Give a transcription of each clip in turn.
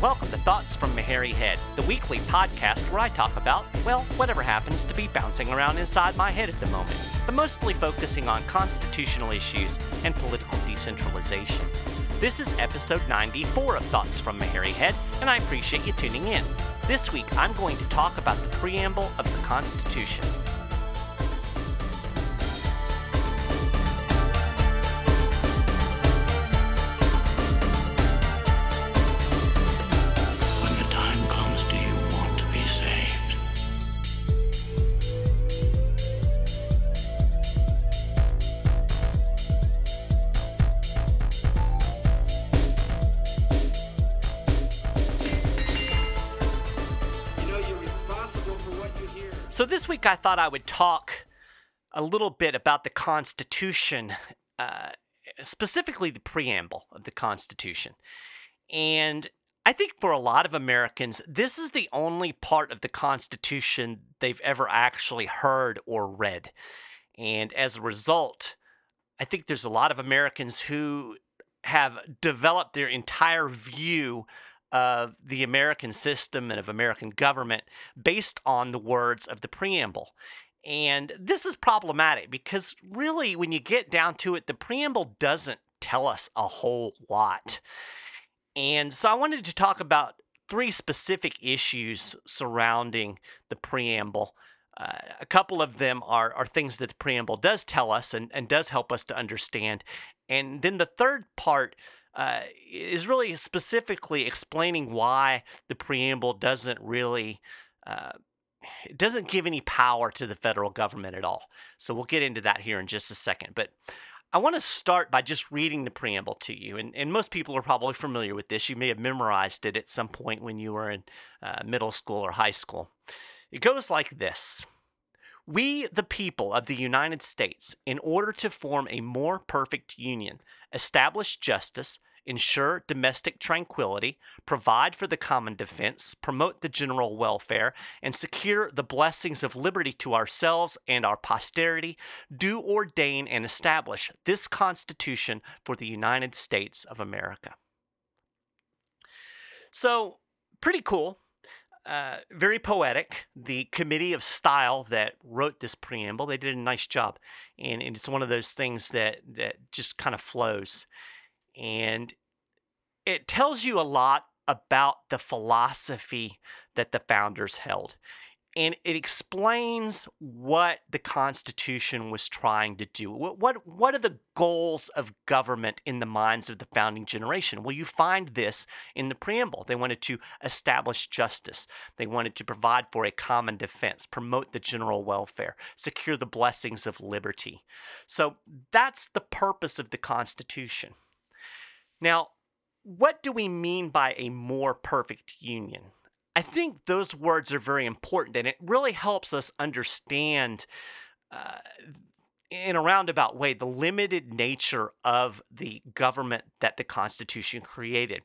Welcome to Thoughts from My Hairy Head, the weekly podcast where I talk about, well, whatever happens to be bouncing around inside my head at the moment, but mostly focusing on constitutional issues and political decentralization. This is episode 94 of Thoughts from My Hairy Head, and I appreciate you tuning in. This week I'm going to talk about the preamble of the Constitution. So this week I thought I would talk a little bit about the Constitution, uh, specifically the preamble of the Constitution. And I think for a lot of Americans, this is the only part of the Constitution they've ever actually heard or read. And as a result, I think there's a lot of Americans who have developed their entire view of the American system and of American government based on the words of the preamble. And this is problematic because, really, when you get down to it, the preamble doesn't tell us a whole lot. And so I wanted to talk about three specific issues surrounding the preamble. Uh, a couple of them are, are things that the preamble does tell us and, and does help us to understand. And then the third part uh, is really specifically explaining why the preamble doesn't really. Uh, it doesn't give any power to the federal government at all. So we'll get into that here in just a second. But I want to start by just reading the preamble to you. And, and most people are probably familiar with this. You may have memorized it at some point when you were in uh, middle school or high school. It goes like this We, the people of the United States, in order to form a more perfect union, establish justice, ensure domestic tranquility, provide for the common defense, promote the general welfare, and secure the blessings of liberty to ourselves and our posterity, do ordain and establish this Constitution for the United States of America. So, pretty cool. Uh, very poetic. The committee of style that wrote this preamble, they did a nice job, and, and it's one of those things that that just kind of flows, and it tells you a lot about the philosophy that the founders held. And it explains what the Constitution was trying to do. What, what, what are the goals of government in the minds of the founding generation? Well, you find this in the preamble. They wanted to establish justice, they wanted to provide for a common defense, promote the general welfare, secure the blessings of liberty. So that's the purpose of the Constitution. Now, what do we mean by a more perfect union? I think those words are very important, and it really helps us understand, uh, in a roundabout way, the limited nature of the government that the Constitution created.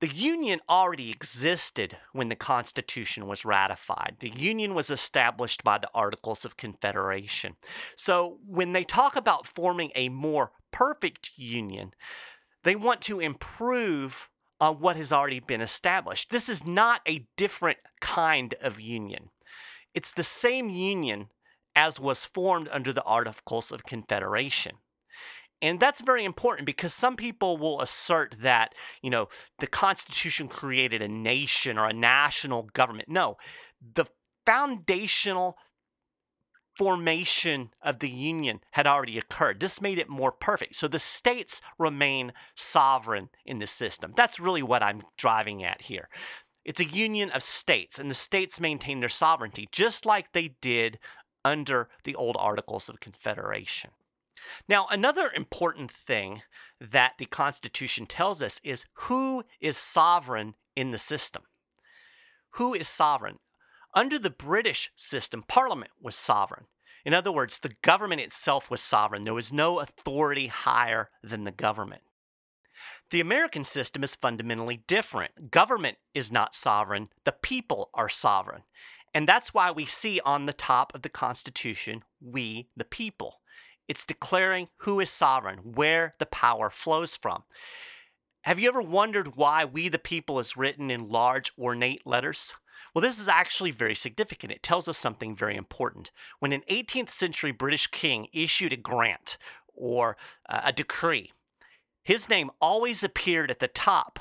The Union already existed when the Constitution was ratified. The Union was established by the Articles of Confederation. So when they talk about forming a more perfect Union, they want to improve on what has already been established. This is not a different kind of union. It's the same union as was formed under the Articles of Confederation. And that's very important because some people will assert that, you know, the Constitution created a nation or a national government. No, the foundational formation of the Union had already occurred. This made it more perfect. So the states remain sovereign in the system. That's really what I'm driving at here. It's a union of states, and the states maintain their sovereignty just like they did under the old Articles of Confederation. Now, another important thing that the Constitution tells us is who is sovereign in the system. Who is sovereign? Under the British system, Parliament was sovereign. In other words, the government itself was sovereign. There was no authority higher than the government. The American system is fundamentally different. Government is not sovereign, the people are sovereign. And that's why we see on the top of the Constitution, we the people. It's declaring who is sovereign, where the power flows from. Have you ever wondered why we the people is written in large, ornate letters? Well, this is actually very significant. It tells us something very important. When an 18th century British king issued a grant or uh, a decree, his name always appeared at the top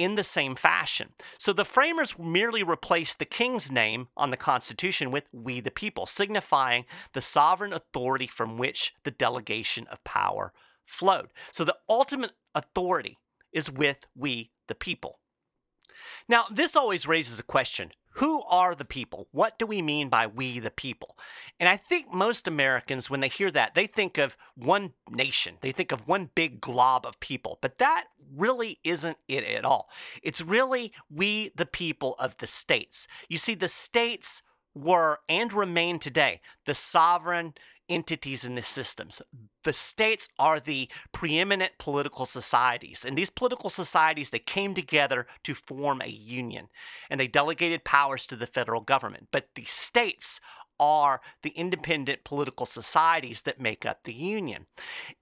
in the same fashion. So the framers merely replaced the king's name on the Constitution with we the people, signifying the sovereign authority from which the delegation of power flowed. So the ultimate authority is with we the people. Now, this always raises a question who are the people? What do we mean by we the people? And I think most Americans, when they hear that, they think of one nation. They think of one big glob of people. But that really isn't it at all. It's really we the people of the states. You see, the states were and remain today the sovereign entities in the systems. The states are the preeminent political societies. And these political societies, they came together to form a union and they delegated powers to the federal government. But the states are the independent political societies that make up the Union.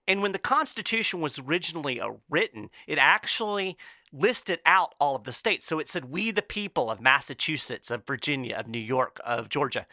And when the Constitution was originally written, it actually listed out all of the states. So it said, We the people of Massachusetts, of Virginia, of New York, of Georgia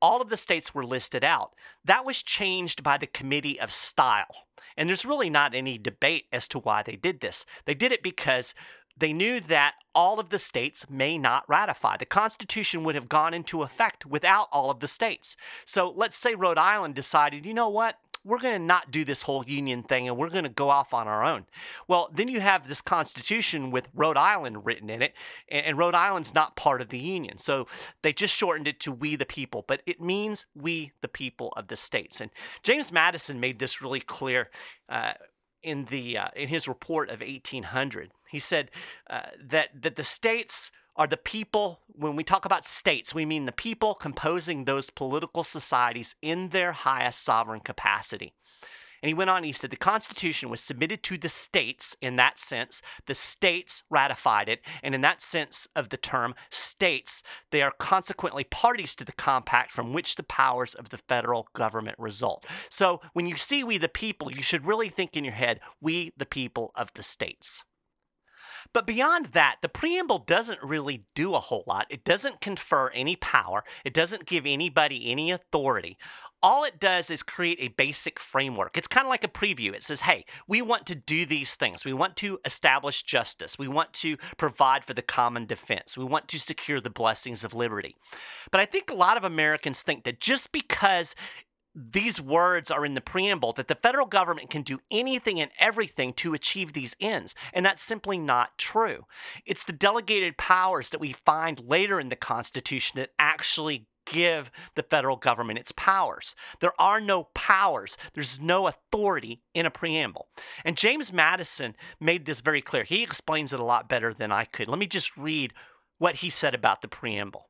all of the states were listed out. That was changed by the Committee of Style. And there's really not any debate as to why they did this. They did it because they knew that all of the states may not ratify. The Constitution would have gone into effect without all of the states. So let's say Rhode Island decided, you know what? We're going to not do this whole union thing and we're going to go off on our own. Well, then you have this constitution with Rhode Island written in it, and Rhode Island's not part of the union. So they just shortened it to we the people, but it means we the people of the states. And James Madison made this really clear. Uh, in the uh, in his report of 1800, he said uh, that that the states are the people, when we talk about states, we mean the people composing those political societies in their highest sovereign capacity. And he went on, he said, the Constitution was submitted to the states in that sense. The states ratified it. And in that sense of the term, states, they are consequently parties to the compact from which the powers of the federal government result. So when you see we the people, you should really think in your head, we the people of the states. But beyond that, the preamble doesn't really do a whole lot. It doesn't confer any power, it doesn't give anybody any authority. All it does is create a basic framework. It's kind of like a preview. It says, hey, we want to do these things. We want to establish justice. We want to provide for the common defense. We want to secure the blessings of liberty. But I think a lot of Americans think that just because these words are in the preamble that the federal government can do anything and everything to achieve these ends. And that's simply not true. It's the delegated powers that we find later in the Constitution that actually give the federal government its powers. There are no powers, there's no authority in a preamble. And James Madison made this very clear. He explains it a lot better than I could. Let me just read what he said about the preamble.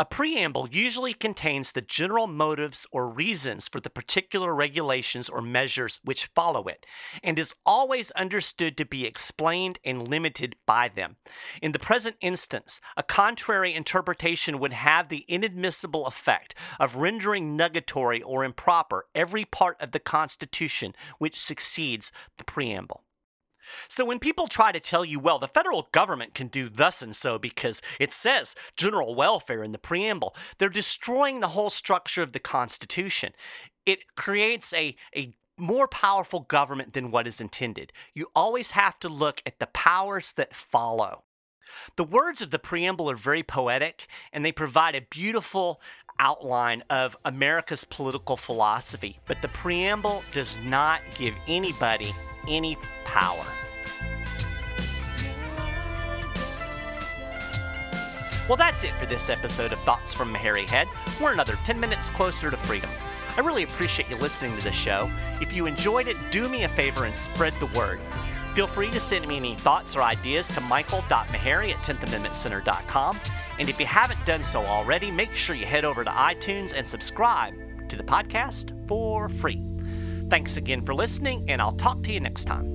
A preamble usually contains the general motives or reasons for the particular regulations or measures which follow it, and is always understood to be explained and limited by them. In the present instance, a contrary interpretation would have the inadmissible effect of rendering nugatory or improper every part of the Constitution which succeeds the preamble. So when people try to tell you, well, the federal government can do thus and so because it says general welfare in the preamble, they're destroying the whole structure of the Constitution. It creates a, a more powerful government than what is intended. You always have to look at the powers that follow. The words of the preamble are very poetic and they provide a beautiful outline of America's political philosophy, but the preamble does not give anybody any power. Well, that's it for this episode of Thoughts from a Hairy Head. We're another 10 minutes closer to freedom. I really appreciate you listening to the show. If you enjoyed it, do me a favor and spread the word. Feel free to send me any thoughts or ideas to michael.maharrey at 10thamendmentcenter.com. And if you haven't done so already, make sure you head over to iTunes and subscribe to the podcast for free. Thanks again for listening, and I'll talk to you next time.